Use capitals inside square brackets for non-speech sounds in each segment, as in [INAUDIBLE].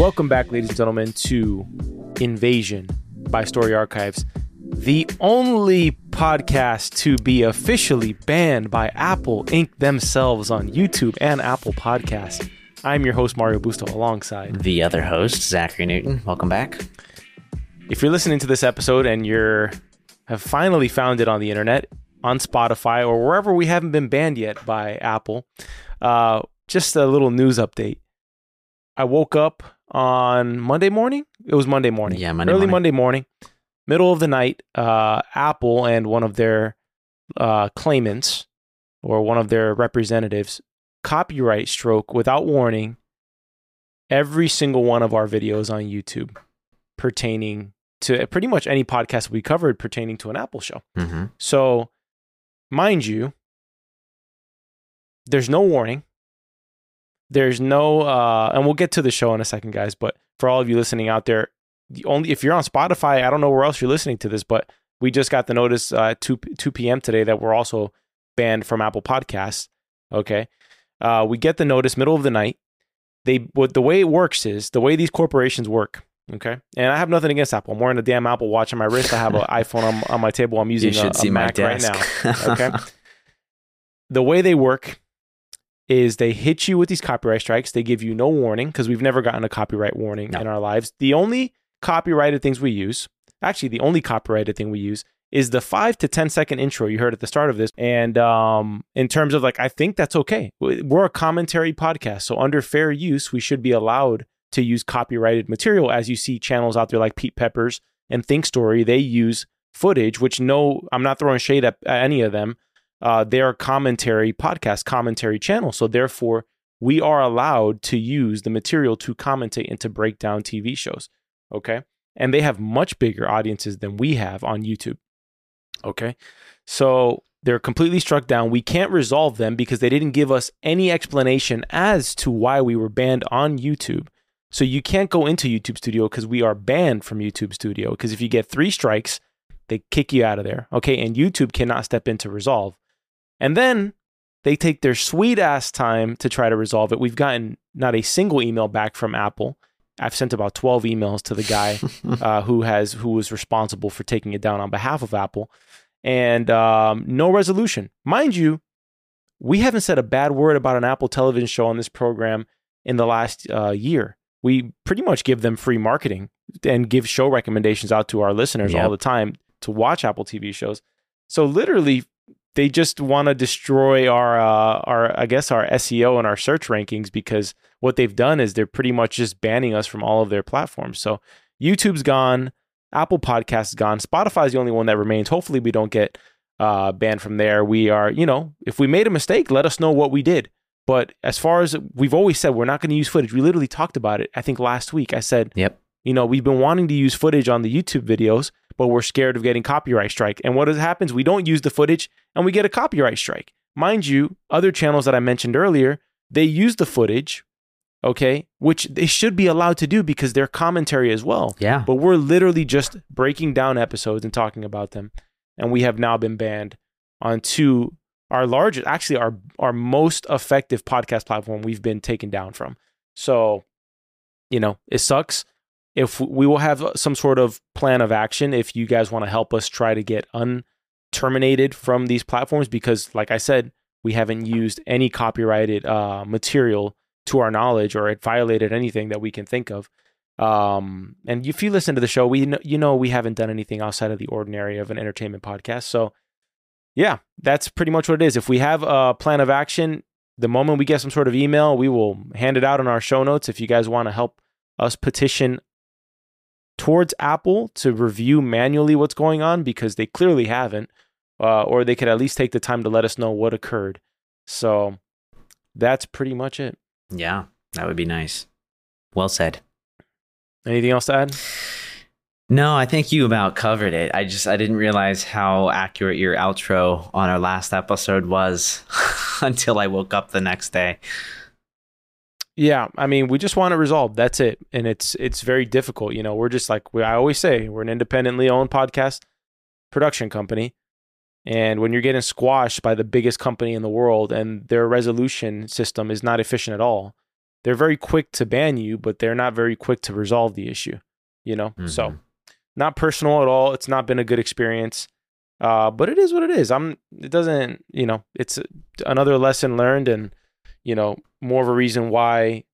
Welcome back, ladies and gentlemen, to Invasion by Story Archives, the only podcast to be officially banned by Apple Inc. themselves on YouTube and Apple Podcasts. I'm your host, Mario Busto, alongside the other host, Zachary Newton. Welcome back. If you're listening to this episode and you're have finally found it on the internet, on Spotify, or wherever we haven't been banned yet by Apple, uh, just a little news update. I woke up on Monday morning. It was Monday morning. Yeah, Monday early morning. Monday morning, middle of the night. Uh, Apple and one of their uh, claimants or one of their representatives copyright stroke without warning every single one of our videos on YouTube pertaining to pretty much any podcast we covered pertaining to an Apple show. Mm-hmm. So, mind you, there's no warning. There's no, uh, and we'll get to the show in a second, guys. But for all of you listening out there, the only if you're on Spotify, I don't know where else you're listening to this, but we just got the notice uh, at 2, 2 p.m. today that we're also banned from Apple Podcasts. Okay. Uh, we get the notice middle of the night. They what the way it works is the way these corporations work. Okay, and I have nothing against Apple. I'm wearing a damn Apple Watch on my wrist. I have an [LAUGHS] iPhone on, on my table. I'm using You should a, a see my Mac right now. Okay, [LAUGHS] the way they work is they hit you with these copyright strikes. They give you no warning because we've never gotten a copyright warning No. in our lives. The only copyrighted things we use, actually, the only copyrighted thing we use is the five to ten second intro you heard at the start of this. And um, in terms of like, I think that's okay. We're a commentary podcast, so under fair use, we should be allowed to use copyrighted material. As you see channels out there like Pete Peppers and Think Story, they use footage, which no, I'm not throwing shade at, at any of them. Uh, they're commentary podcast, commentary channel. So therefore, we are allowed to use the material to commentate and to break down TV shows. Okay. And they have much bigger audiences than we have on YouTube. Okay. So they're completely struck down. We can't resolve them because they didn't give us any explanation as to why we were banned on YouTube. So you can't go into YouTube Studio because we are banned from YouTube Studio. Because if you get three strikes, they kick you out of there. Okay. And YouTube cannot step in to resolve. And then they take their sweet ass time to try to resolve it. We've gotten not a single email back from Apple. I've sent about 12 emails to the guy [LAUGHS] uh, who has who was responsible for taking it down on behalf of Apple, and um, no resolution. Mind you, we haven't said a bad word about an Apple television show on this program in the last uh, year. We pretty much give them free marketing and give show recommendations out to our listeners Yep. all the time to watch Apple TV shows. So literally, they just want to destroy our uh, our I guess our SEO and our search rankings because what they've done is they're pretty much just banning us from all of their platforms. So YouTube's gone, Apple Podcast is gone, Spotify is the only one that remains. Hopefully, we don't get uh, banned from there. We are, you know, if we made a mistake, let us know what we did. But as far as we've always said, we're not going to use footage. We literally talked about it. I think last week I said, Yep. you know, we've been wanting to use footage on the YouTube videos, but we're scared of getting copyright strike. And what happens? We don't use the footage and we get a copyright strike. Mind you, other channels that I mentioned earlier, they use the footage, okay, which they should be allowed to do because they're commentary as well. Yeah. But we're literally just breaking down episodes and talking about them. And we have now been banned on two our largest actually our our most effective podcast platform we've been taken down from. So, you know, it sucks. If we will have some sort of plan of action if you guys want to help us try to get unterminated from these platforms because like I said, we haven't used any copyrighted uh, material to our knowledge or it violated anything that we can think of. Um, and if you listen to the show, we know, you know we haven't done anything outside of the ordinary of an entertainment podcast. So, yeah, that's pretty much what it is. If we have a plan of action, the moment we get some sort of email, we will hand it out in our show notes. If you guys want to help us petition towards Apple to review manually what's going on because they clearly haven't, uh, or they could at least take the time to let us know what occurred. So that's pretty much it. Yeah, that would be nice. Well said. Anything else to add? No, I think you about covered it. I just I didn't realize how accurate your outro on our last episode was [LAUGHS] until I woke up the next day. Yeah, I mean, we just want it resolved. That's it, and it's it's very difficult. You know, we're just like we, I always say, we're an independently owned podcast production company, and when you're getting squashed by the biggest company in the world and their resolution system is not efficient at all, they're very quick to ban you, but they're not very quick to resolve the issue. You know, mm-hmm. so not personal at all. It's not been a good experience. Uh, but it is what it is. I'm. It doesn't. You know, it's another lesson learned, and you know, more of a reason why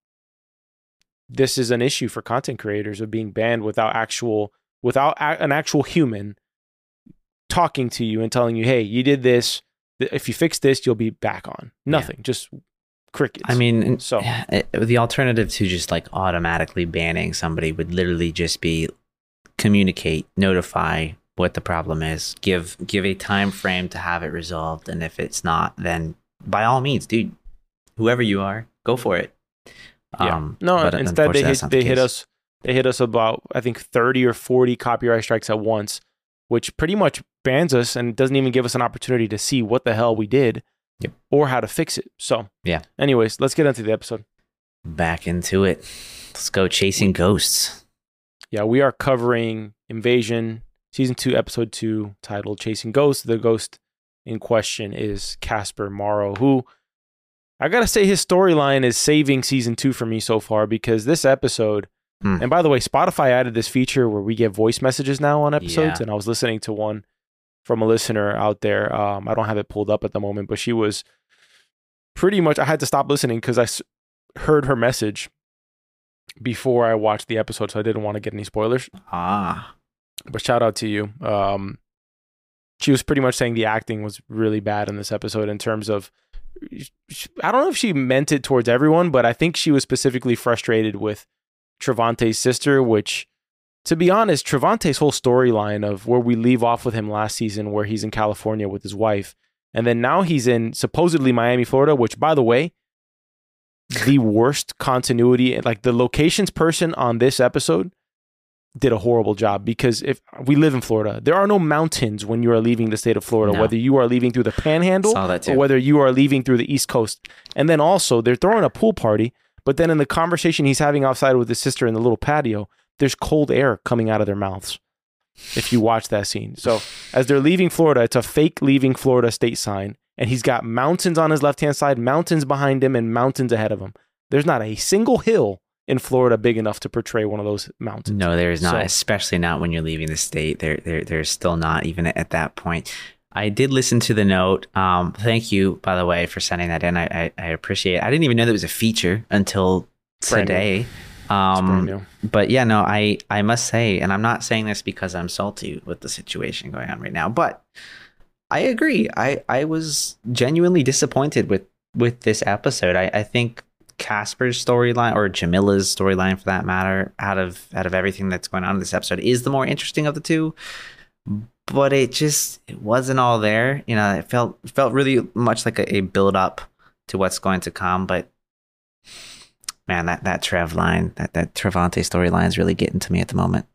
this is an issue for content creators of being banned without actual, without a, an actual human talking to you and telling you, "Hey, you did this. If you fix this, you'll be back on." Nothing. Yeah. Just crickets. I mean, so it, the alternative to just like automatically banning somebody would literally just be communicate, notify what the problem is, give give a time frame to have it resolved, and if it's not, then by all means, dude, whoever you are, go for it. Yeah. Um, no, instead they hit, they the hit us they hit us about I think thirty or forty copyright strikes at once, which pretty much bans us and doesn't even give us an opportunity to see what the hell we did yep. or how to fix it. So yeah. Anyways, let's get into the episode. Back into it. Let's go chasing ghosts yeah, we are covering Invasion season two, episode two, titled "Chasing Ghosts." The ghost in question is Caspar Morrow, who I gotta say his storyline is saving season two for me so far because this episode. Hmm. And by the way, Spotify added this feature where we get voice messages now on episodes, yeah. and I was listening to one from a listener out there. Um, I don't have it pulled up at the moment, but she was pretty much. I had to stop listening because I heard her message before I watched the episode, so I didn't want to get any spoilers. Ah. But shout out to you. Um, she was pretty much saying the acting was really bad in this episode in terms of. I don't know if she meant it towards everyone, but I think she was specifically frustrated with Trevante's sister, which, to be honest, Trevante's whole storyline of where we leave off with him last season, where he's in California with his wife, and then now he's in supposedly Miami, Florida, which, by the way, the worst continuity. Like the locations person on this episode did a horrible job because if we live in Florida, there are no mountains when you are leaving the state of Florida, no. whether you are leaving through the panhandle or whether you are leaving through the East Coast. And then also, they're throwing a pool party, but then in the conversation he's having outside with his sister in the little patio, there's cold air coming out of their mouths. If you watch that scene. So, as they're leaving Florida, it's a fake leaving Florida state sign and he's got mountains on his left hand side, mountains behind him, and mountains ahead of him. There's not a single hill in Florida big enough to portray one of those mountains. No, there is not, so, especially not when you're leaving the state. There, there, there's still not even at that point. I did listen to the note. Um, thank you, by the way, for sending that in. I, I, I appreciate it. I didn't even know that was a feature until today. Um, but yeah, no, I, I must say, and I'm not saying this because I'm salty with the situation going on right now, but I agree. I, I was genuinely disappointed with, with this episode. I, I think Caspar's storyline or Jamila's storyline for that matter, out of out of everything that's going on in this episode, is the more interesting of the two. But it just it wasn't all there. You know, it felt felt really much like a, a build up to what's going to come. But man, that that Trev line, that that Trevante storyline is really getting to me at the moment.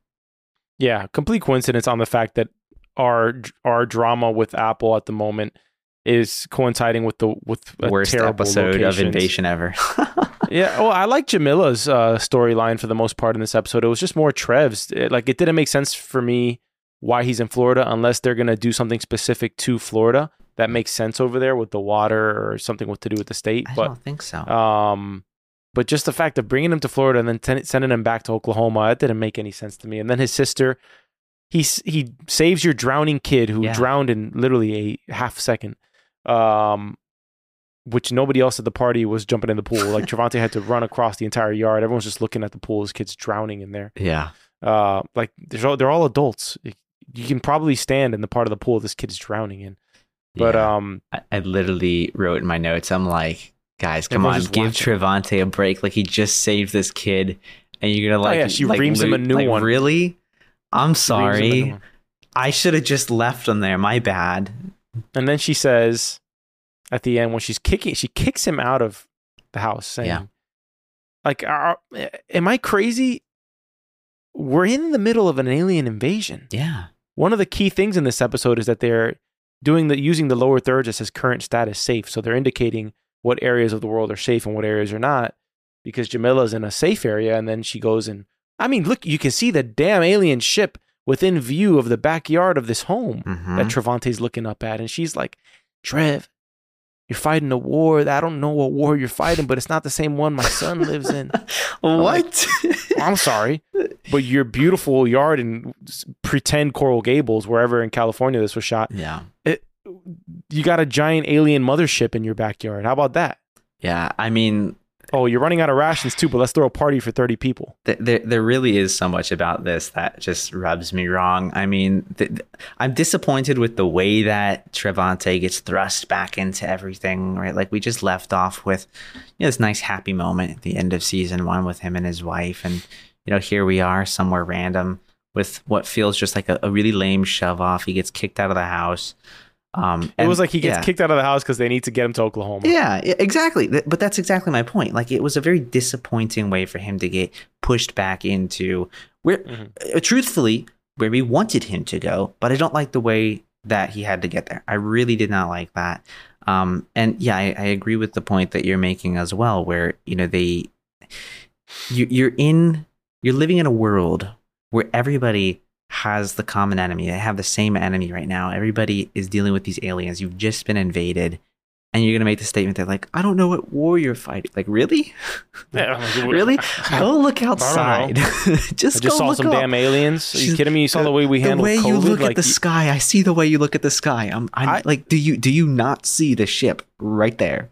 Yeah, complete coincidence on the fact that our our drama with Apple at the moment is coinciding with the with worst episode locations. of Invasion ever. [LAUGHS] yeah, well, I like Jamila's uh, storyline for the most part in this episode. It was just more Trev's. It, like it didn't make sense for me why he's in Florida unless they're gonna do something specific to Florida that makes sense over there with the water or something with to do with the state. I but, don't think so. Um, but just the fact of bringing him to Florida and then ten- sending him back to Oklahoma, that didn't make any sense to me. And then his sister, he he saves your drowning kid who yeah. drowned in literally a half second. Um, which nobody else at the party was jumping in the pool. Like [LAUGHS] Trevante had to run across the entire yard. Everyone's just looking at the pool. His kid's drowning in there. Yeah. Uh, like they're all, they're all adults. You can probably stand in the part of the pool this kid's drowning in. But yeah. um, I, I, literally wrote in my notes. I'm like, guys, come on, give Trevante a break. Like he just saved this kid, and you're gonna like, oh, yeah, she like, reams him a new like, one. Really? I'm Reaves in the sorry. I should have just left him there. My bad. And then she says at the end when she's kicking, she kicks him out of the house, saying, Yeah. "Like, are, am I crazy? We're in the middle of an alien invasion. Yeah. One of the key things in this episode is that they're doing the using the lower thirds as his current status safe. So they're indicating what areas of the world are safe and what areas are not. Because Jamila's in a safe area, and then she goes and I mean, look, you can see the damn alien ship within view of the backyard of this home Mhm. that Trevante's looking up at, and she's like, "Trev, you're fighting a war. I don't know what war you're fighting, but it's not the same one my son lives in. [LAUGHS] what? I'm sorry, but your beautiful yard in pretend Coral Gables, wherever in California this was shot, yeah. you got a giant alien mothership in your backyard. How about that? Yeah. I mean, Oh, you're running out of rations too, but let's throw a party for 30 people. there there really is so much about this that just rubs me wrong. I mean, th- th- I'm disappointed with the way that Trevante gets thrust back into everything. Right, like we just left off with you know, this nice happy moment at the end of season one with him and his wife, and you know here we are somewhere random with what feels just like a, a really lame shove off. He gets kicked out of the house. Um, It was like he gets yeah. kicked out of the house because they need to get him to Oklahoma. Yeah, exactly. But that's exactly my point. Like it was a very disappointing way for him to get pushed back into where, Mhm. uh, truthfully, where we wanted him to go. But I don't like the way that he had to get there. I really did not like that. Um, and yeah, I, I agree with the point that you're making as well, where you know they, you, you're in, you're living in a world where everybody has the common enemy. They have the same enemy right now. Everybody is dealing with these aliens. You've just been invaded. And you're gonna make the statement that like I don't know what war you're fighting. Like really, [LAUGHS] Yeah, really? Go [LAUGHS] look outside. [LAUGHS] just I just saw some up. damn aliens. Are you kidding me? You saw the, way we handled the way COVID. you look like, at the y- sky. I see the way you look at the sky. I'm, I'm I- like, do you do you not see the ship right there?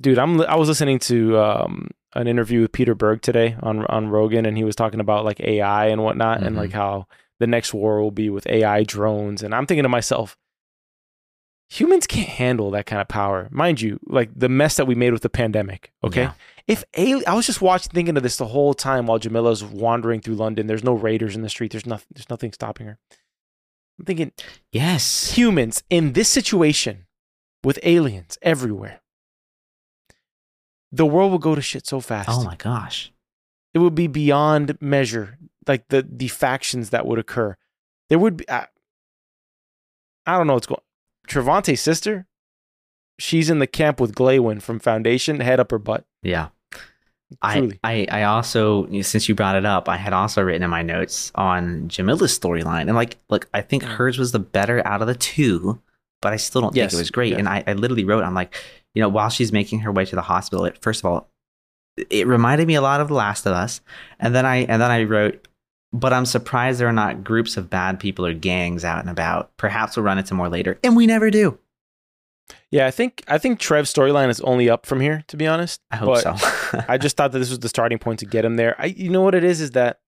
dude i'm i was listening to um an interview with peter berg today on on rogan and he was talking about like ai and whatnot and Mhm. like how the next war will be with ai drones and i'm thinking to myself humans can't handle that kind of power mind you like the mess that we made with the pandemic okay Yeah. if ali- i was just watching thinking of this the whole time while jamila's wandering through london there's no raiders in the street there's nothing there's nothing stopping her i'm thinking Yes. humans in this situation with aliens everywhere, the world will go to shit so fast. Oh my gosh. It would be beyond measure, like the the factions that would occur. There would be. I, I don't know what's going. Trevante's sister, she's in the camp with Glaywin from Foundation, head up her butt. Yeah. I, Truly. I I also since you brought it up, I had also written in my notes on Jamila's storyline, and like, look, I think Mm. hers was the better out of the two, but I still don't Yes, think it was great. yes. And I, I literally wrote, I'm like, you know, while she's making her way to the hospital, it, first of all, it reminded me a lot of The Last of Us, and then I and then I wrote, but I'm surprised there are not groups of bad people or gangs out and about. Perhaps we'll run into more later, and we never do. Yeah, I think I think Trev's storyline is only up from here, to be honest. I hope But so. [LAUGHS] I just thought that this was the starting point to get him there. I, you know what it is, is that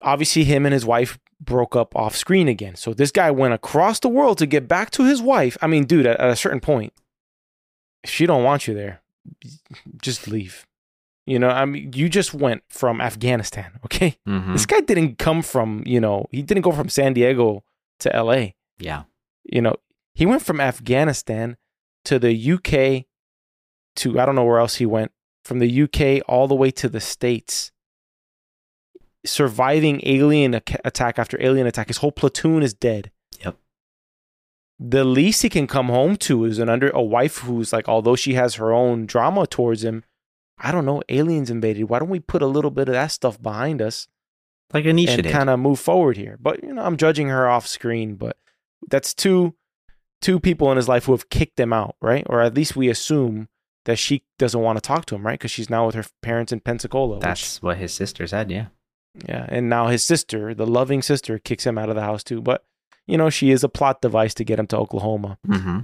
obviously him and his wife broke up off screen again. So this guy went across the world to get back to his wife. I mean, dude, at, at a certain point, if she don't want you there, just leave. You know, I mean, you just went from Afghanistan, [LAUGHS] okay? Mhm. This guy didn't come from, you know, he didn't go from San Diego to LA Yeah. you know, he went from Afghanistan to the UK to I don't know where else he went, from the UK all the way to the States. Surviving alien ac- attack after alien attack. His whole platoon is dead. Yep. The least he can come home to is an under a wife who's like, although she has her own drama towards him, I don't know, aliens invaded. Why don't we put a little bit of that stuff behind us? Like Aneesha and kind of move forward here. But you know, I'm judging her off screen, but that's two two people in his life who have kicked him out, right? Or at least we assume that she doesn't want to talk to him, right? Because she's now with her parents in Pensacola. which- That's what his sister said. Yeah. yeah, and now his sister, the loving sister, kicks him out of the house too. But you know, she is a plot device to get him to Oklahoma. Mm-hmm.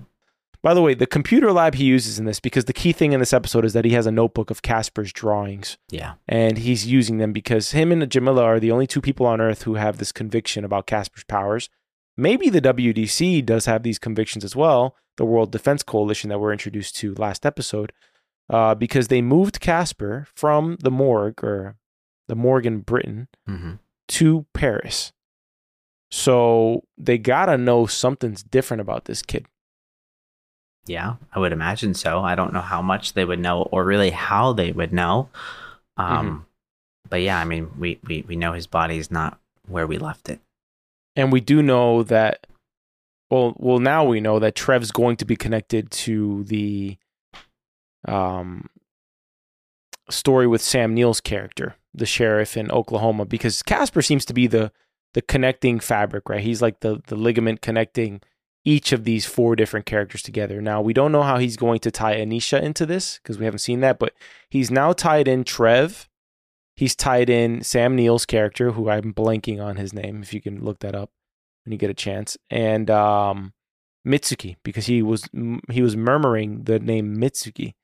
By the way, the computer lab he uses in this, because the key thing in this episode is that he has a notebook of Caspar's drawings Yeah. and he's using them because him and Jamila are the only two people on Earth who have this conviction about Caspar's powers. Maybe the WDC does have these convictions as well, the World Defense Coalition that we're introduced to last episode, uh, because they moved Caspar from the morgue or the morgue in Britain Mm-hmm. to Paris. So they gotta know something's different about this kid. Yeah, I would imagine so. I don't know how much they would know or really how they would know. Um, But yeah, I mean, we, we, we know his body is not where we left it. And we do know that well well now we know that Trev's going to be connected to the um story with Sam Neill's character, the sheriff in Oklahoma, because Caspar seems to be the the connecting fabric, right? He's like the the ligament connecting each of these four different characters together. Now we don't know how he's going to tie Aneesha into this because we haven't seen that, but he's now tied in Trev. He's tied in Sam Neill's character, who I'm blanking on his name. If you can look that up when you get a chance, and um, Mitsuki because he was he was murmuring the name Mitsuki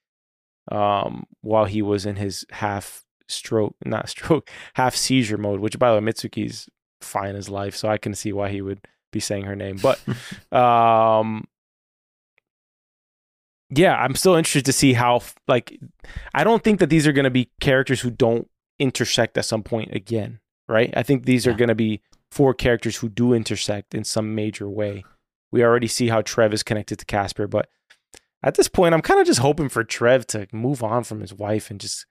um, while he was in his half stroke, not [LAUGHS] stroke, half seizure mode. Which, by the way, Mitsuki's fine as life, so I can see why he would be saying her name. But [LAUGHS] um, yeah, I'm still interested to see how like I don't think that these are going to be characters who don't intersect at some point again, right? I think these are going to be four characters who do intersect in some major way. We already see how Trev is connected to Caspar, but at this point, I'm kind of just hoping for Trev to move on from his wife and just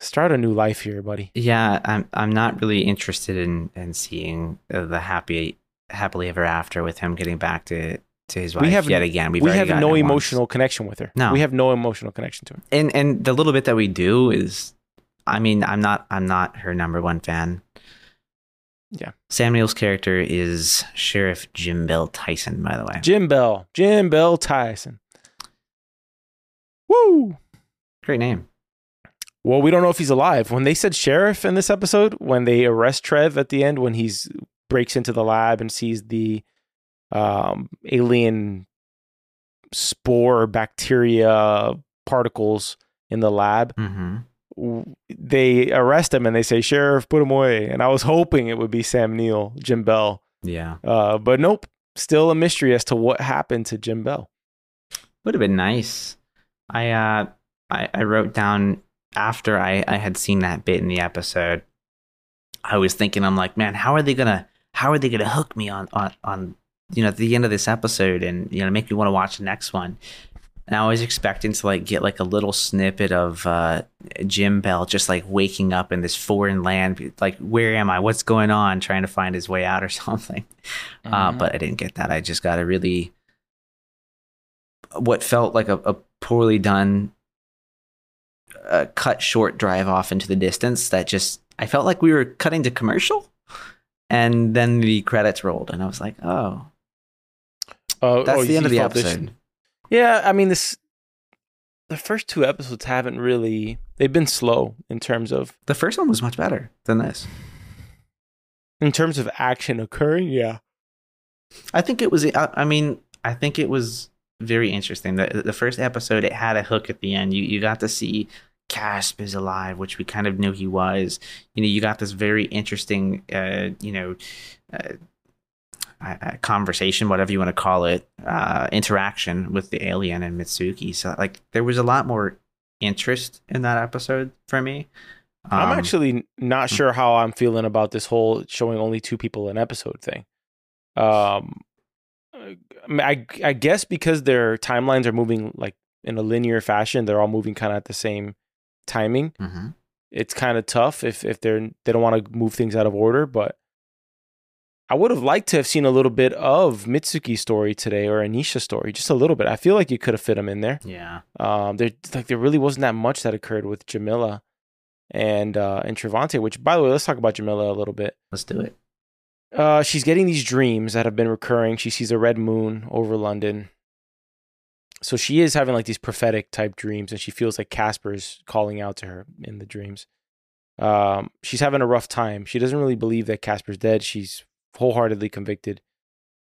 start a new life here, buddy. Yeah, I'm I'm not really interested in in seeing uh, the happy happily ever after with him getting back to to his wife We have- yet again. We've we have no it once. emotional connection with her. No. we have no emotional connection to her. and and the little bit that we do is, I mean, I'm not I'm not her number one fan. Yeah. Sam Neill's character is Sheriff Jim Bell Tyson, by the way. Jim Bell, Jim Bell Tyson. Woo! Great name. Well, we don't know if he's alive. When they said sheriff in this episode, when they arrest Trev at the end, when he's breaks into the lab and sees the um, alien spore bacteria particles in the lab, hmm they arrest him and they say, "Sheriff, put him away." And I was hoping it would be Sam Neill, Jim Bell, Yeah, uh, but nope. Still a mystery as to what happened to Jim Bell. would have been nice. I uh, I, I wrote down after I I had seen that bit in the episode. I was thinking, I'm like, man, how are they gonna how are they gonna hook me on on on you know at the end of this episode and you know make me want to watch the next one. And I was expecting to like get like a little snippet of uh, Jim Bell just like waking up in this foreign land, like where am I? What's going on? Trying to find his way out or [LAUGHS] something. Uh, Mhm. but I didn't get that. I just got a really what felt like a, a poorly done uh, cut short drive off into the distance that just I felt like we were cutting to commercial and then the credits rolled and I was like, oh, Oh, oh that's oh, the end of the episode. Yeah, I mean this. The first two episodes haven't really. They've been slow in terms of The first one was much better than this. in terms of action occurring. Yeah, I think it was. I, I mean, I think it was very interesting. The uh, the first episode it had a hook at the end. You you got to see Casp is alive, which we kind of knew he was. You know, you got this very interesting, uh, you know, uh, uh, conversation, whatever you want to call it, uh, interaction with the alien and Mitsuki. So like, there was a lot more interest in that episode for me. I'm Um, actually not sure how I'm feeling about this whole showing only two people an episode thing. Um, I I guess because their timelines are moving like in a linear fashion, they're all moving kind of at the same timing. mhm. it's kind of tough if if they're they don't want to move things out of order but i would have liked to have seen a little bit of mitsuki's story today or aneesha's story just a little bit i feel like you could have fit them in there Yeah. um there like there really wasn't that much that occurred with jamila and uh and Trevante, which by the way let's talk about jamila a little bit Let's do it. uh she's getting these dreams that have been recurring she sees a red moon over london so she is having like these prophetic type dreams and she feels like caspar's calling out to her in the dreams um she's having a rough time she doesn't really believe that caspar's dead she's wholeheartedly convicted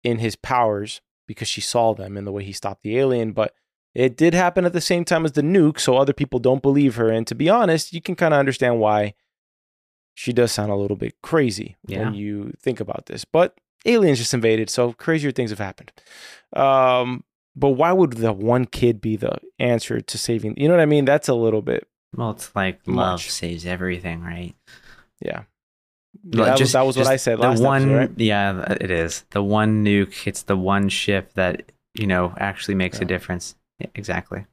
in his powers because she saw them in the way he stopped the alien but it did happen at the same time as the nuke so other people don't believe her and to be honest you can kind of understand why she does sound a little bit crazy Yeah. when you think about this. But aliens just invaded, so crazier things have happened. Um, but why would the one kid be the answer to saving? You know what I mean? That's a little bit, Well, it's like love Much. saves everything, right? yeah. Yeah, that, was, that was what I said the one, episode, right? Yeah, it is the one nuke. It's the one ship that you know actually makes a difference. Yeah, exactly.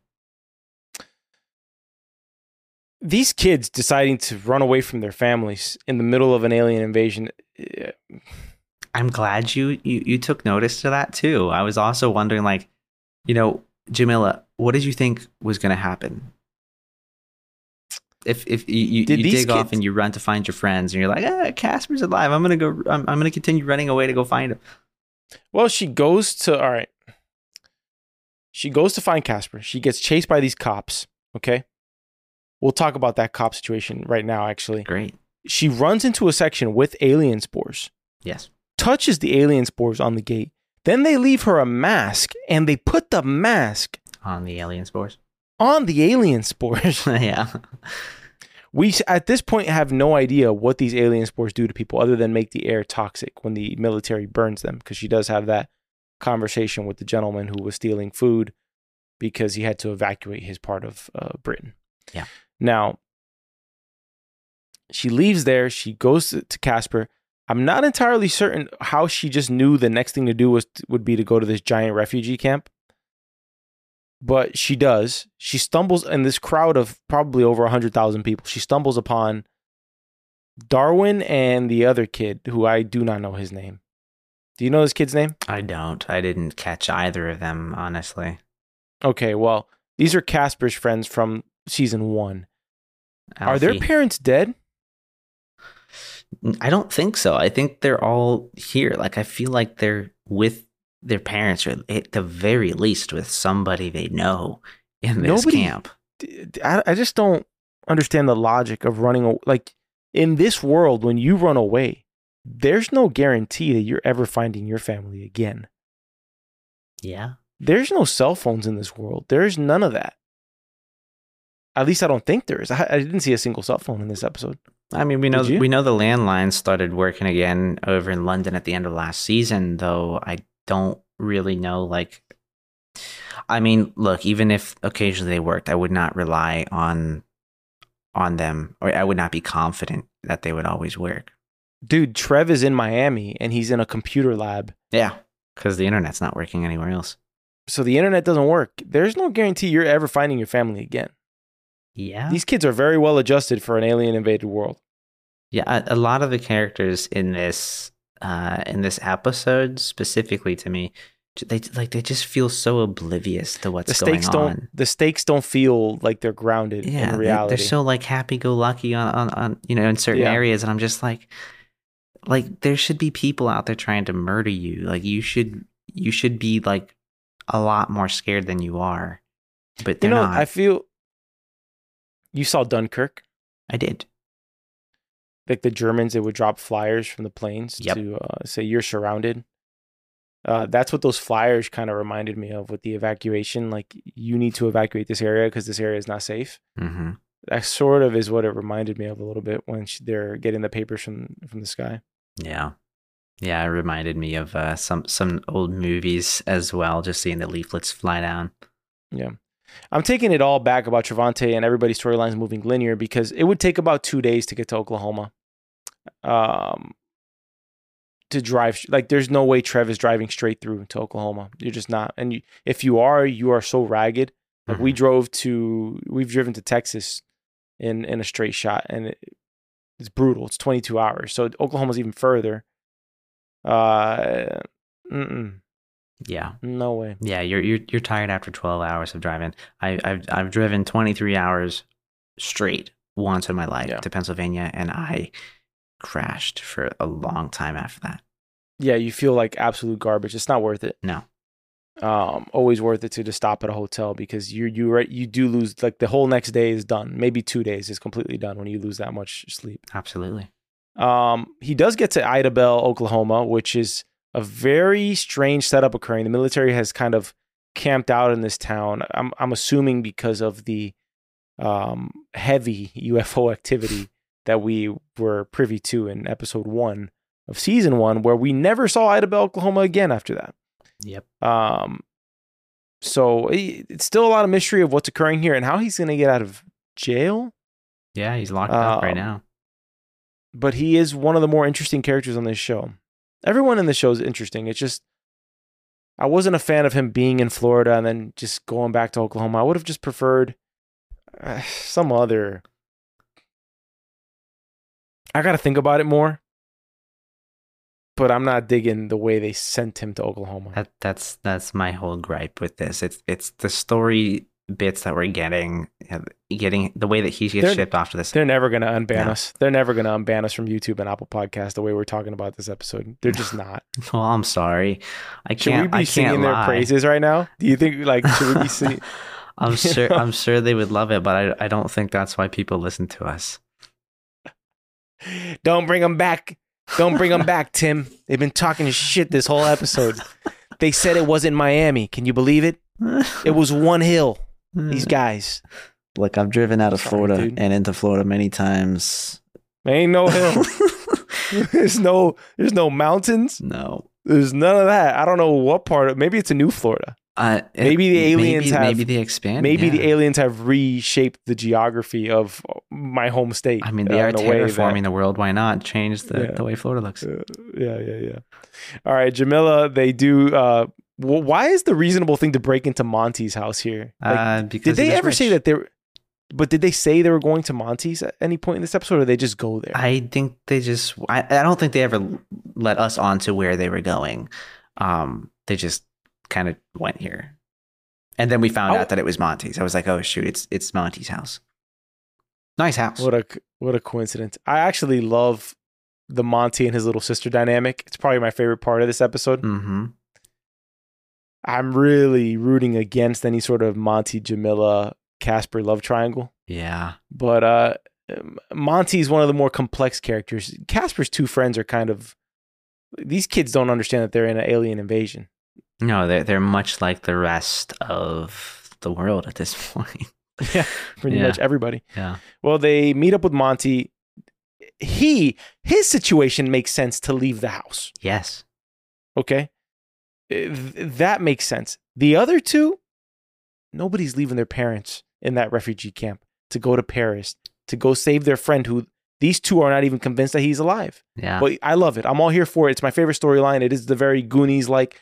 These kids deciding to run away from their families in the middle of an alien invasion. eh, I'm glad you you you took notice to that too. I was also wondering, like, you know, Jamila, what did you think was going to happen? If if you, you, you dig off and you run to find your friends and you're like, ah, Caspar's alive. I'm gonna go. I'm, I'm gonna continue running away to go find him. Well, she goes to all right. She goes to find Caspar. She gets chased by these cops. Okay, we'll talk about that cop situation right now. Actually, Great. she runs into a section with alien spores. Yes. touches the alien spores on the gate. Then they leave her a mask and they put the mask On the alien spores. on the alien spores. [LAUGHS] yeah. we at this point have no idea what these alien spores do to people other than make the air toxic when the military burns them because she does have that conversation with the gentleman who was stealing food because he had to evacuate his part of uh, Britain. Yeah. Now she leaves there, she goes to to Caspar. I'm not entirely certain how she just knew the next thing to do was would be to go to this giant refugee camp. But she does. She stumbles in this crowd of probably over 100,000 people. She stumbles upon Darwin and the other kid who I do not know his name. Do you know this kid's name? I don't. I didn't catch either of them, honestly. Okay, well, these are Caspar's friends from season 1. Are their parents dead? I don't think so. I think they're all here. Like I feel like they're with their parents, or at the very least with somebody they know in this Nobody- camp. I just don't understand the logic of running like in this world when you run away there's no guarantee that you're ever finding your family again Yeah. there's no cell phones in this world there's none of that at least i don't think there is i, I didn't see a single cell phone in this episode I mean, we know we know the landline started working again over in London at the end of last season, though I don't really know like I mean, look, even if occasionally they worked, I would not rely on on them or I would not be confident that they would always work. dude trev is in miami and he's in a computer lab Yeah, cuz the internet's not working anywhere else. so the internet doesn't work there's no guarantee you're ever finding your family again Yeah. these kids are very well adjusted for an alien invaded world Yeah, a, a lot of the characters in this uh in this episode specifically to me they like they just feel so oblivious to what's the stakes going don't on. the stakes don't feel like they're grounded yeah, in reality They're so like happy go lucky on, on on you know in certain Yeah. areas, and I'm just like, like there should be people out there trying to murder you. Like you should you should be like a lot more scared than you are, but you they're know not. i feel you saw dunkirk I did. like the germans they would drop flyers from the planes Yep. to uh, say you're surrounded uh, that's what those flyers kind of reminded me of with the evacuation like you need to evacuate this area because this area is not safe hmm that sort of is what it reminded me of a little bit when they're getting the papers from from the sky Yeah, yeah. It reminded me of uh, some some old movies as well. Just seeing the leaflets fly down. Yeah. I'm taking it all back about Trevante and everybody's storylines moving linear because it would take about two days to get to Oklahoma. Um, to drive, like, there's no way Trev is driving straight through to Oklahoma. You're just not. And you, if you are, you are so ragged. Like, we drove to, we've driven to Texas in, in a straight shot and it, it's brutal. It's 22 hours. So Oklahoma's even further. Uh, mm-mm, Yeah, no way. yeah. You're you're you're tired after twelve hours of driving. I I've I've driven twenty three hours straight once in my life Yeah. to Pennsylvania, and I crashed for a long time after that. Yeah, you feel like absolute garbage. It's not worth it. No. um, always worth it to just stop at a hotel because you you right you do lose like the whole next day is done. Maybe two days is completely done when you lose that much sleep. Absolutely. Um, he does get to Idabel, Oklahoma, which is a very strange setup occurring. The military has kind of camped out in this town. I'm I'm assuming because of the um, heavy [LAUGHS] UFO activity that we were privy to in episode one of season one, where we never saw Idabel, Oklahoma again after that. Yep. Um, so it- it's still a lot of mystery of what's occurring here and how he's going to get out of jail. Yeah, he's locked up right Um, now. but he is one of the more interesting characters on this show. Everyone in the show is interesting. It's just I wasn't a fan of him being in Florida and then just going back to Oklahoma. I would have just preferred uh, some other. I got to think about it more, but I'm not digging the way they sent him to Oklahoma. That that's that's my whole gripe with this. It's it's the story bits that we're getting, getting the way that he gets They're- shipped off to this. They're never going to unban No. us. They're never going to unban us from YouTube and Apple Podcast the way we're talking about this episode. They're just [LAUGHS] not. Well, I'm sorry. I can't. we be I singing their praises right now? Do you think like should we be [LAUGHS] singing? I'm [LAUGHS] sure. I'm sure they would love it, but I I don't think that's why people listen to us. Don't bring them back. Don't bring them back, Tim. They've been talking shit this whole episode. They said it wasn't Miami. Can you believe it? It was one hill. These guys. Look, I've driven out of Sorry, Florida dude. and into Florida many times. There ain't no hill. [LAUGHS] [LAUGHS] there's no there's no mountains. no. There's none of that. I don't know what part of maybe it's a new Florida. Uh, it- Maybe the aliens maybe, have- maybe they expand. Maybe the aliens have reshaped the geography of my home state. I mean, uh, they are in a that- terraforming the world. Why not change the, Yeah. the way Florida looks? Uh, yeah, yeah, yeah. All right, Jamila, they do. Wh- why is the reasonable thing to break into Monty's house here? Like, uh, because did they ever say that they were? But did they say they were going to Monty's at any point in this episode, or they just go there? I think they just. I, I don't think they ever let us on to where they were going. Um, they just kind of went here, and then we found Oh. out that it was Monty's. I was like, oh shoot, it's it's Monty's house. Nice house. what a what a coincidence! I actually love the Monty and his little sister dynamic. It's probably my favorite part of this episode. mm-hmm. I'm really rooting against any sort of Monty, Jamila, Caspar love triangle. Yeah. but uh Monty's one of the more complex characters. Casper's two friends are kind of these kids don't understand that they're in an alien invasion. No, they're they're much like the rest of the world at this [LAUGHS] point. [LAUGHS] Yeah, pretty Yeah. much everybody. yeah. Well, they meet up with Monty. He his situation makes sense to leave the house. Yes. Okay, that makes sense. The other two, nobody's leaving their parents in that refugee camp to go to Paris to go save their friend who these two are not even convinced that he's alive. Yeah. But I love it. I'm all here for it. It's my favorite storyline. It is the very Goonies like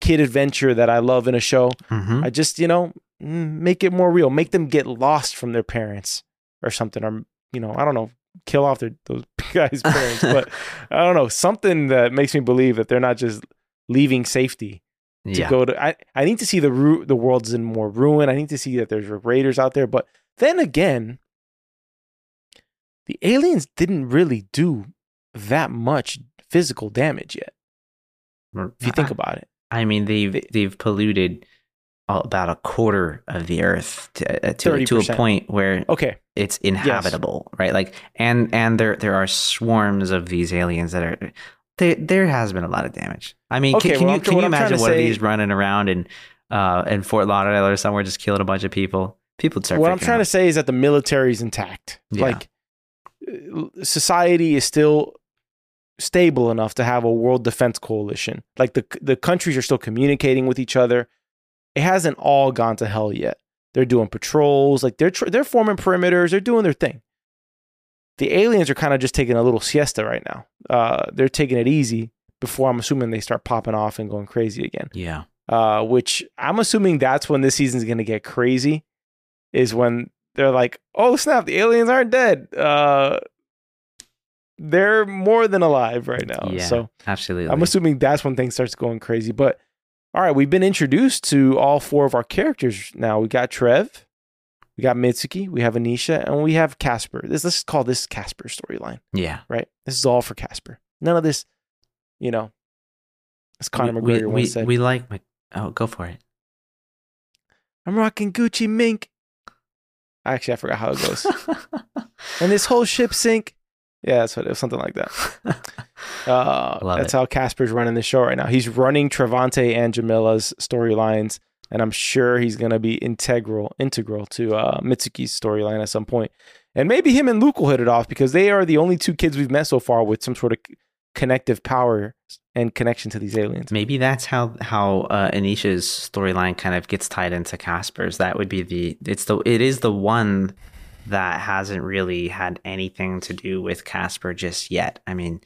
kid adventure that I love in a show. mm-hmm. I just, you know, make it more real. Make them get lost from their parents or something. Or, you know, I don't know, kill off their those [LAUGHS] guys' parents. but [LAUGHS] I don't know, something that makes me believe that they're not just leaving safety to yeah. go to. I, I need to see the ru- the world's in more ruin. I need to see that there's raiders out there. But then again, the aliens didn't really do that much physical damage yet. If you think about it, I mean, they've They- they've polluted about a quarter of the earth to uh, to, to a point where okay, it's inhabitable, right? Like, and and there there are swarms of these aliens that are. There, there has been a lot of damage. I mean, Okay, can, can what you can what you I'm imagine one of these running around in uh in Fort Lauderdale or somewhere just killing a bunch of people? People would start. what I'm trying to say is that the military is intact. Yeah. Like uh, society is still stable enough to have a world defense coalition. Like the the countries are still communicating with each other. It hasn't all gone to hell yet. They're doing patrols, like they're tr- they're forming perimeters, they're doing their thing. The aliens are kind of just taking a little siesta right now. Uh, they're taking it easy before I'm assuming they start popping off and going crazy again Yeah. uh, which I'm assuming that's when this season's going to get crazy, is when they're like, oh snap, the aliens aren't dead. Uh, they're more than alive right now. yeah. So absolutely. I'm assuming that's when things starts going crazy. But all right, we've been introduced to all four of our characters now. We got Trev, we got Mitsuki, we have Aneesha, and we have Caspar. This let's call this Caspar storyline, yeah. right? This is all for Caspar. None of this, you know, as Conor we, McGregor we, once we, said. we like. Mc- Oh, go for it. I'm rocking Gucci mink. Actually, I forgot how it goes. [LAUGHS] and this whole ship sink. Yeah, that's what it was, something like that. [LAUGHS] Uh, that's it. how Casper's running the show right now. He's running Travante and Jamila's storylines, and I'm sure he's gonna be integral, integral to uh, Mitsuki's storyline at some point. And maybe him and Luke will hit it off because they are the only two kids we've met so far with some sort of connective power and connection to these aliens. Maybe that's how how uh, Aneesha's storyline kind of gets tied into Caspar's. That would be the it's the it is the one that hasn't really had anything to do with Caspar just yet. I mean,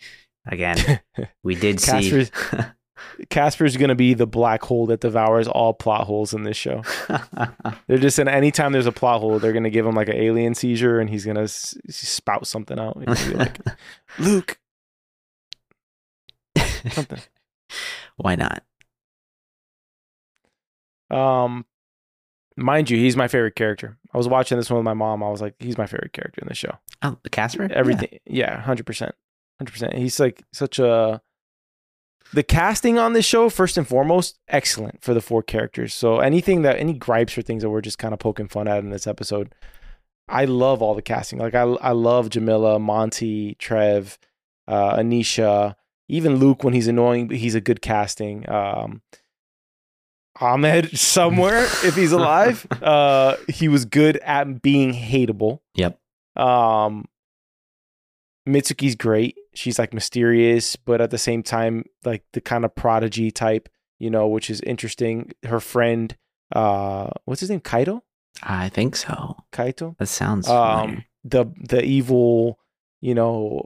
again, [LAUGHS] we did see. [LAUGHS] Caspar's- Caspar's gonna be the black hole that devours all plot holes in this show. [LAUGHS] They're just in anytime there's a plot hole, they're gonna give him like an alien seizure, and he's gonna s- spout something out. Like, [LAUGHS] Luke, something. [LAUGHS] Why not? Um, mind you, he's my favorite character. I was watching this one with my mom. I was like, he's my favorite character in the show. Oh, Caspar? Everything, yeah, hundred percent, hundred percent. He's like such a. The casting on this show, first and foremost, excellent for the four characters. So anything that any gripes or things that we're just kind of poking fun at in this episode, I love all the casting. Like I, I love Jamila, Monty, Trev, uh, Aneesha, even Luke when he's annoying, but he's a good casting. Um, Ahmed [LAUGHS] somewhere if he's [LAUGHS] alive. Uh, he was good at being hateable. Yep. Um, Mitsuki's great. She's like mysterious, but at the same time, like the kind of prodigy type, you know, which is interesting. Her friend, uh, what's his name? Kaito. I think so. Kaito. That sounds. Um, the the evil, you know,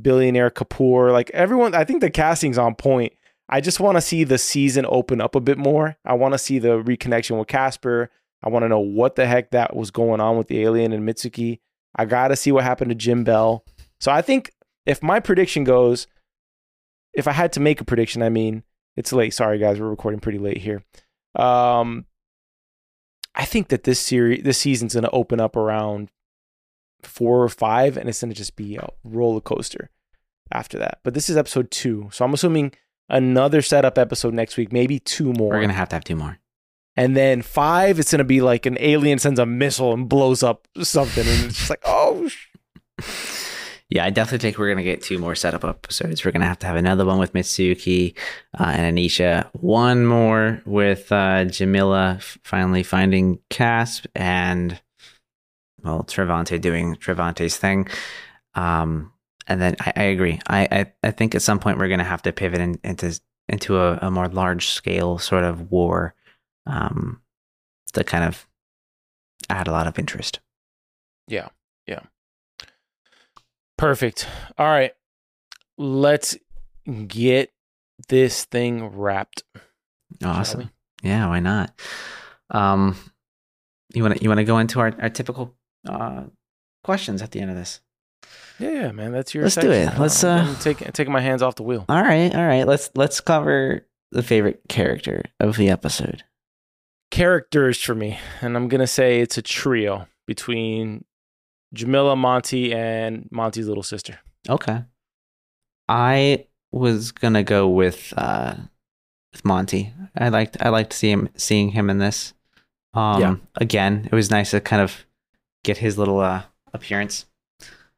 billionaire Kapoor. Like everyone, I think the casting's on point. I just want to see the season open up a bit more. I want to see the reconnection with Caspar. I want to know what the heck that was going on with the alien and Mitsuki. I got to see what happened to Jim Bell. So I think if my prediction goes, if I had to make a prediction, I mean, it's late. Sorry, guys, we're recording pretty late here. Um, I think that this series, this season's going to open up around four or five, and it's going to just be a roller coaster after that. But this is episode two, so I'm assuming another setup episode next week, maybe two more. We're going to have to have two more. And then five, it's gonna be like an alien sends a missile and blows up something, and it's just like, oh, Yeah, I definitely think we're going to get two more setup episodes. We're going to have to have another one with Mitsuki uh, and Aneesha, one more with uh, Jamila finally finding Casp, and, well, Trevante doing Trevante's thing. Um, and then I, I agree. I, I, I think at some point we're going to have to pivot in, into into a, a more large scale sort of war um, to kind of add a lot of interest. Perfect. All right, let's get this thing wrapped. Awesome. Yeah, why not? Um, you want to you want to go into our, our typical uh, questions at the end of this? Yeah, yeah, man, that's your. Let's do it. Let's, I'm uh, taking taking my hands off the wheel. All right, all right. Let's let's cover the favorite character of the episode. Characters for me, and I'm gonna say it's a trio between Jamila, Monty, and Monty's little sister. Okay. I was gonna go with uh with Monty. I liked I liked seeing him seeing him in this. Um Yeah. again, it was nice to kind of get his little uh appearance.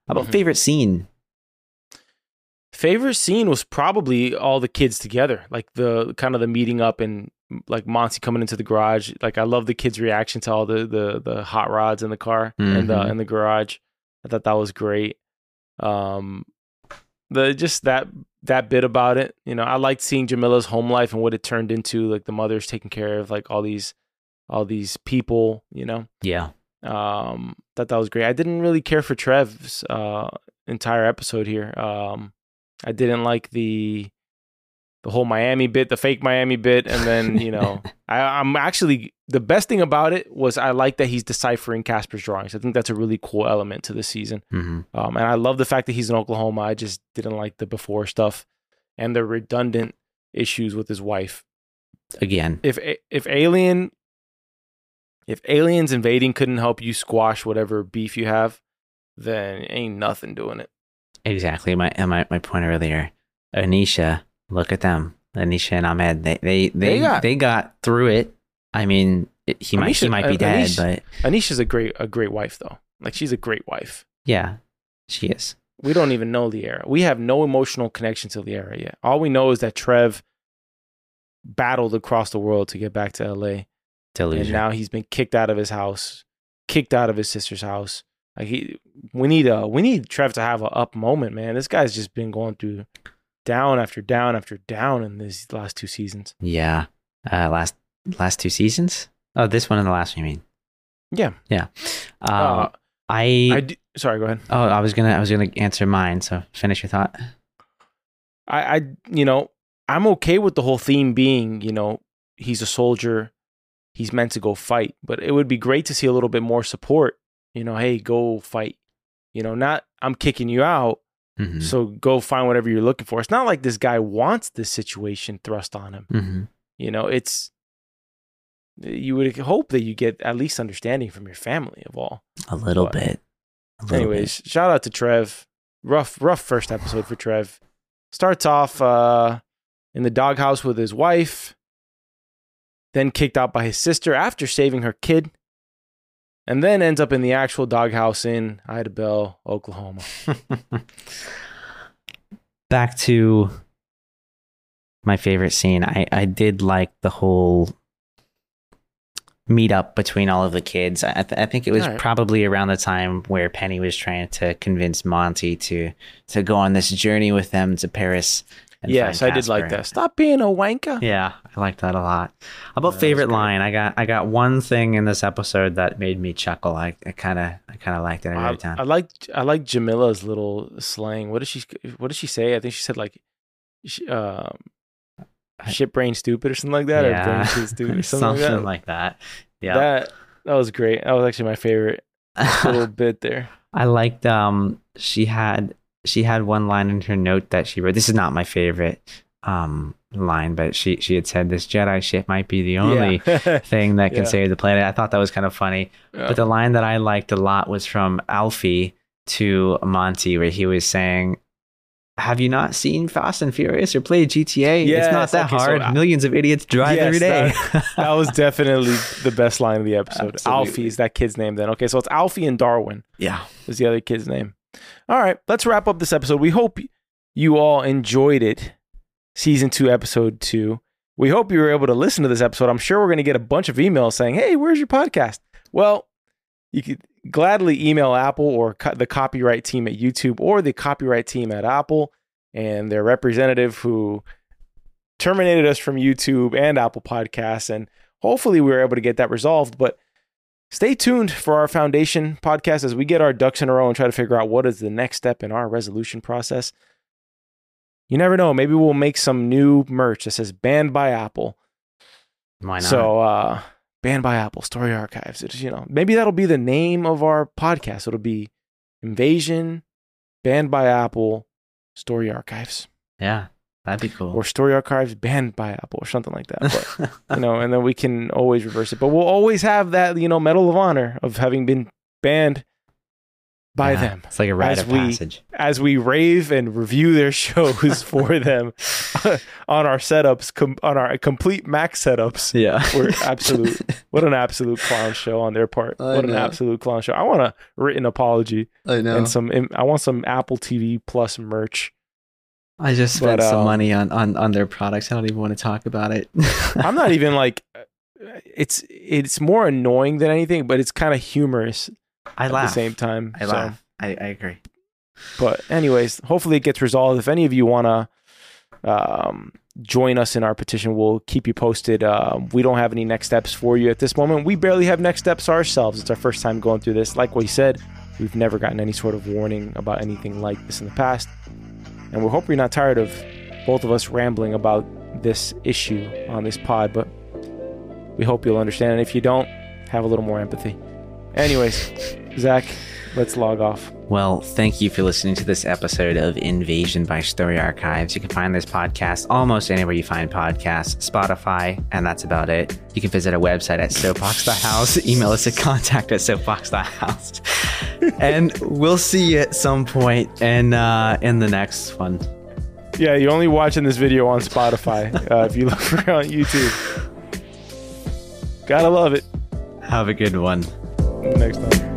How about Mhm. favorite scene? Favorite scene was probably all the kids together, like the kind of the meeting up and like Monty coming into the garage. Like I love the kids' reaction to all the the the hot rods in the car and uh, Mhm. in the garage. I thought that was great. Um, the just that that bit about it, you know, I liked seeing Jamila's home life and what it turned into. Like the mother's taking care of like all these all these people, you know. Yeah. Um, thought that was great. I didn't really care for Trev's uh entire episode here. Um, I didn't like the the whole Miami bit, the fake Miami bit, and then you know, [LAUGHS] I, I'm actually the best thing about it was I like that he's deciphering Caspar's drawings. I think that's a really cool element to the season. hmm Um, and I love the fact that he's in Oklahoma. I just didn't like the before stuff and the redundant issues with his wife. Again. If if Alien if aliens invading couldn't help you squash whatever beef you have, then ain't nothing doing it. Exactly. My my, my point earlier. Aneesha, look at them. Aneesha and Ahmed. They they they, They they got- got, through it. I mean, it, he might he might be uh, dead, Anish- but Aneesha's a great a great wife though. Like she's a great wife. yeah, she is. We don't even know Liera. We have no emotional connection to Liera yet. All we know is that Trev battled across the world to get back to LA. And now he's been kicked out of his house, kicked out of his sister's house. Like he, we need a, we need Trev to have a up moment, man. This guy's just been going through down after down after down in these last two seasons. yeah. Uh, last last two seasons. Oh, this one and the last one. You mean? Yeah. Yeah. Um, uh, I, I d- sorry, go ahead. oh, I was gonna I was gonna answer mine. So finish your thought. I, I, you know, I'm okay with the whole theme being, you know, he's a soldier, he's meant to go fight, but it would be great to see a little bit more support. You know, hey, go fight. You know, not I'm kicking you out, Mhm. so go find whatever you're looking for. It's not like this guy wants this situation thrust on him. Mhm. You know, it's you would hope that you get at least understanding from your family of all. A little But- bit. A little Anyways, shout out to Trev. Rough, rough first episode for Trev. Starts off uh, in the doghouse with his wife, then kicked out by his sister after saving her kid, and then ends up in the actual doghouse in Idabel, Oklahoma. [LAUGHS] Back to my favorite scene. I I did like the whole meetup between all of the kids. I, th- I think it was Alright. probably around the time where Penny was trying to convince Monty to to go on this journey with them to Paris. Yes, I did like that. Stop being a wanker. Yeah, I liked that a lot. How about favorite line? I got I got one thing in this episode that made me chuckle. I kind of I kind of liked it every I, time. I like I like Jamila's little slang. What did she What did she say? I think she said like, sh- um, shit brain stupid or something like that, or brain shit [LAUGHS] stupid something, something like that. like that. Yeah. That that was great. That was actually my favorite [LAUGHS] little bit there. I liked um she had she had one line in her note that she wrote. This is not my favorite um line, but she she had said this Jedi ship might be the only [LAUGHS] Yeah. thing that can Yeah. save the planet. I thought that was kind of funny. Yeah. But the line that I liked a lot was from Alfie to Monty, where he was saying, Have you not seen Fast and Furious or played GTA? it's not that okay, so hard. I- Millions of idiots drive Yes, every day. that was [LAUGHS] definitely the best line of the episode. Absolutely. Alfie is that kid's name then. Okay, so it's Alfie and Darwin yeah. is the other kid's name. All right, let's wrap up this episode. We hope you all enjoyed it. Season two, episode two. We hope you were able to listen to this episode. I'm sure we're going to get a bunch of emails saying, "Hey, where's your podcast?" Well, you could gladly email Apple or the copyright team at YouTube or the copyright team at Apple and their representative who terminated us from YouTube and Apple Podcasts. And hopefully, we were able to get that resolved. But stay tuned for our foundation podcast as we get our ducks in a row and try to figure out what is the next step in our resolution process. You never know. Maybe we'll make some new merch that says banned by Apple. Why not? So, uh, banned by Apple Story Archives. It's, you know, maybe that'll be the name of our podcast. It'll be Invasion, Banned by Apple, Story Archives, yeah, that'd be cool. or Story Archives Banned by Apple, or something like that. But, [LAUGHS] you know, and then we can always reverse it. But we'll always have that, you know, Medal of Honor of having been banned by Yeah, them It's like a rite as of we- passage. as we rave and review their [LAUGHS] shows for them [LAUGHS] on our setups, com- on our complete Mac setups. Yeah. We're absolute. What an absolute clown show on their part. I what an absolute clown show. I want a written apology I know. and some. I want some Apple TV Plus merch. I just But, spent some um, money on, on on their products. I don't even want to talk about it. [LAUGHS] I'm not even like. It's it's more annoying than anything, but it's kind of humorous I laugh at the same time. I so. laugh. I, I agree. But anyways, hopefully it gets resolved. If any of you want to um, join us in our petition, we'll keep you posted. Uh, we don't have any next steps for you at this moment. We barely have next steps ourselves. It's our first time going through this. Like we said, we've never gotten any sort of warning about anything like this in the past. And we hope you're not tired of both of us rambling about this issue on this pod, but we hope you'll understand. And if you don't, have a little more empathy. Anyways, Zach, let's log off. Well, thank you for listening to this episode of Invasion by Story Archives. You can find this podcast almost anywhere you find podcasts, Spotify, and that's about it. You can visit our website at soapbox.house, [LAUGHS] email us at contact at soapbox.house. [LAUGHS] and we'll see you at some point in, uh, in the next one. Yeah, you're only watching this video on Spotify. [LAUGHS] uh, if you look for it on YouTube, gotta love it. Have a good one. Next time.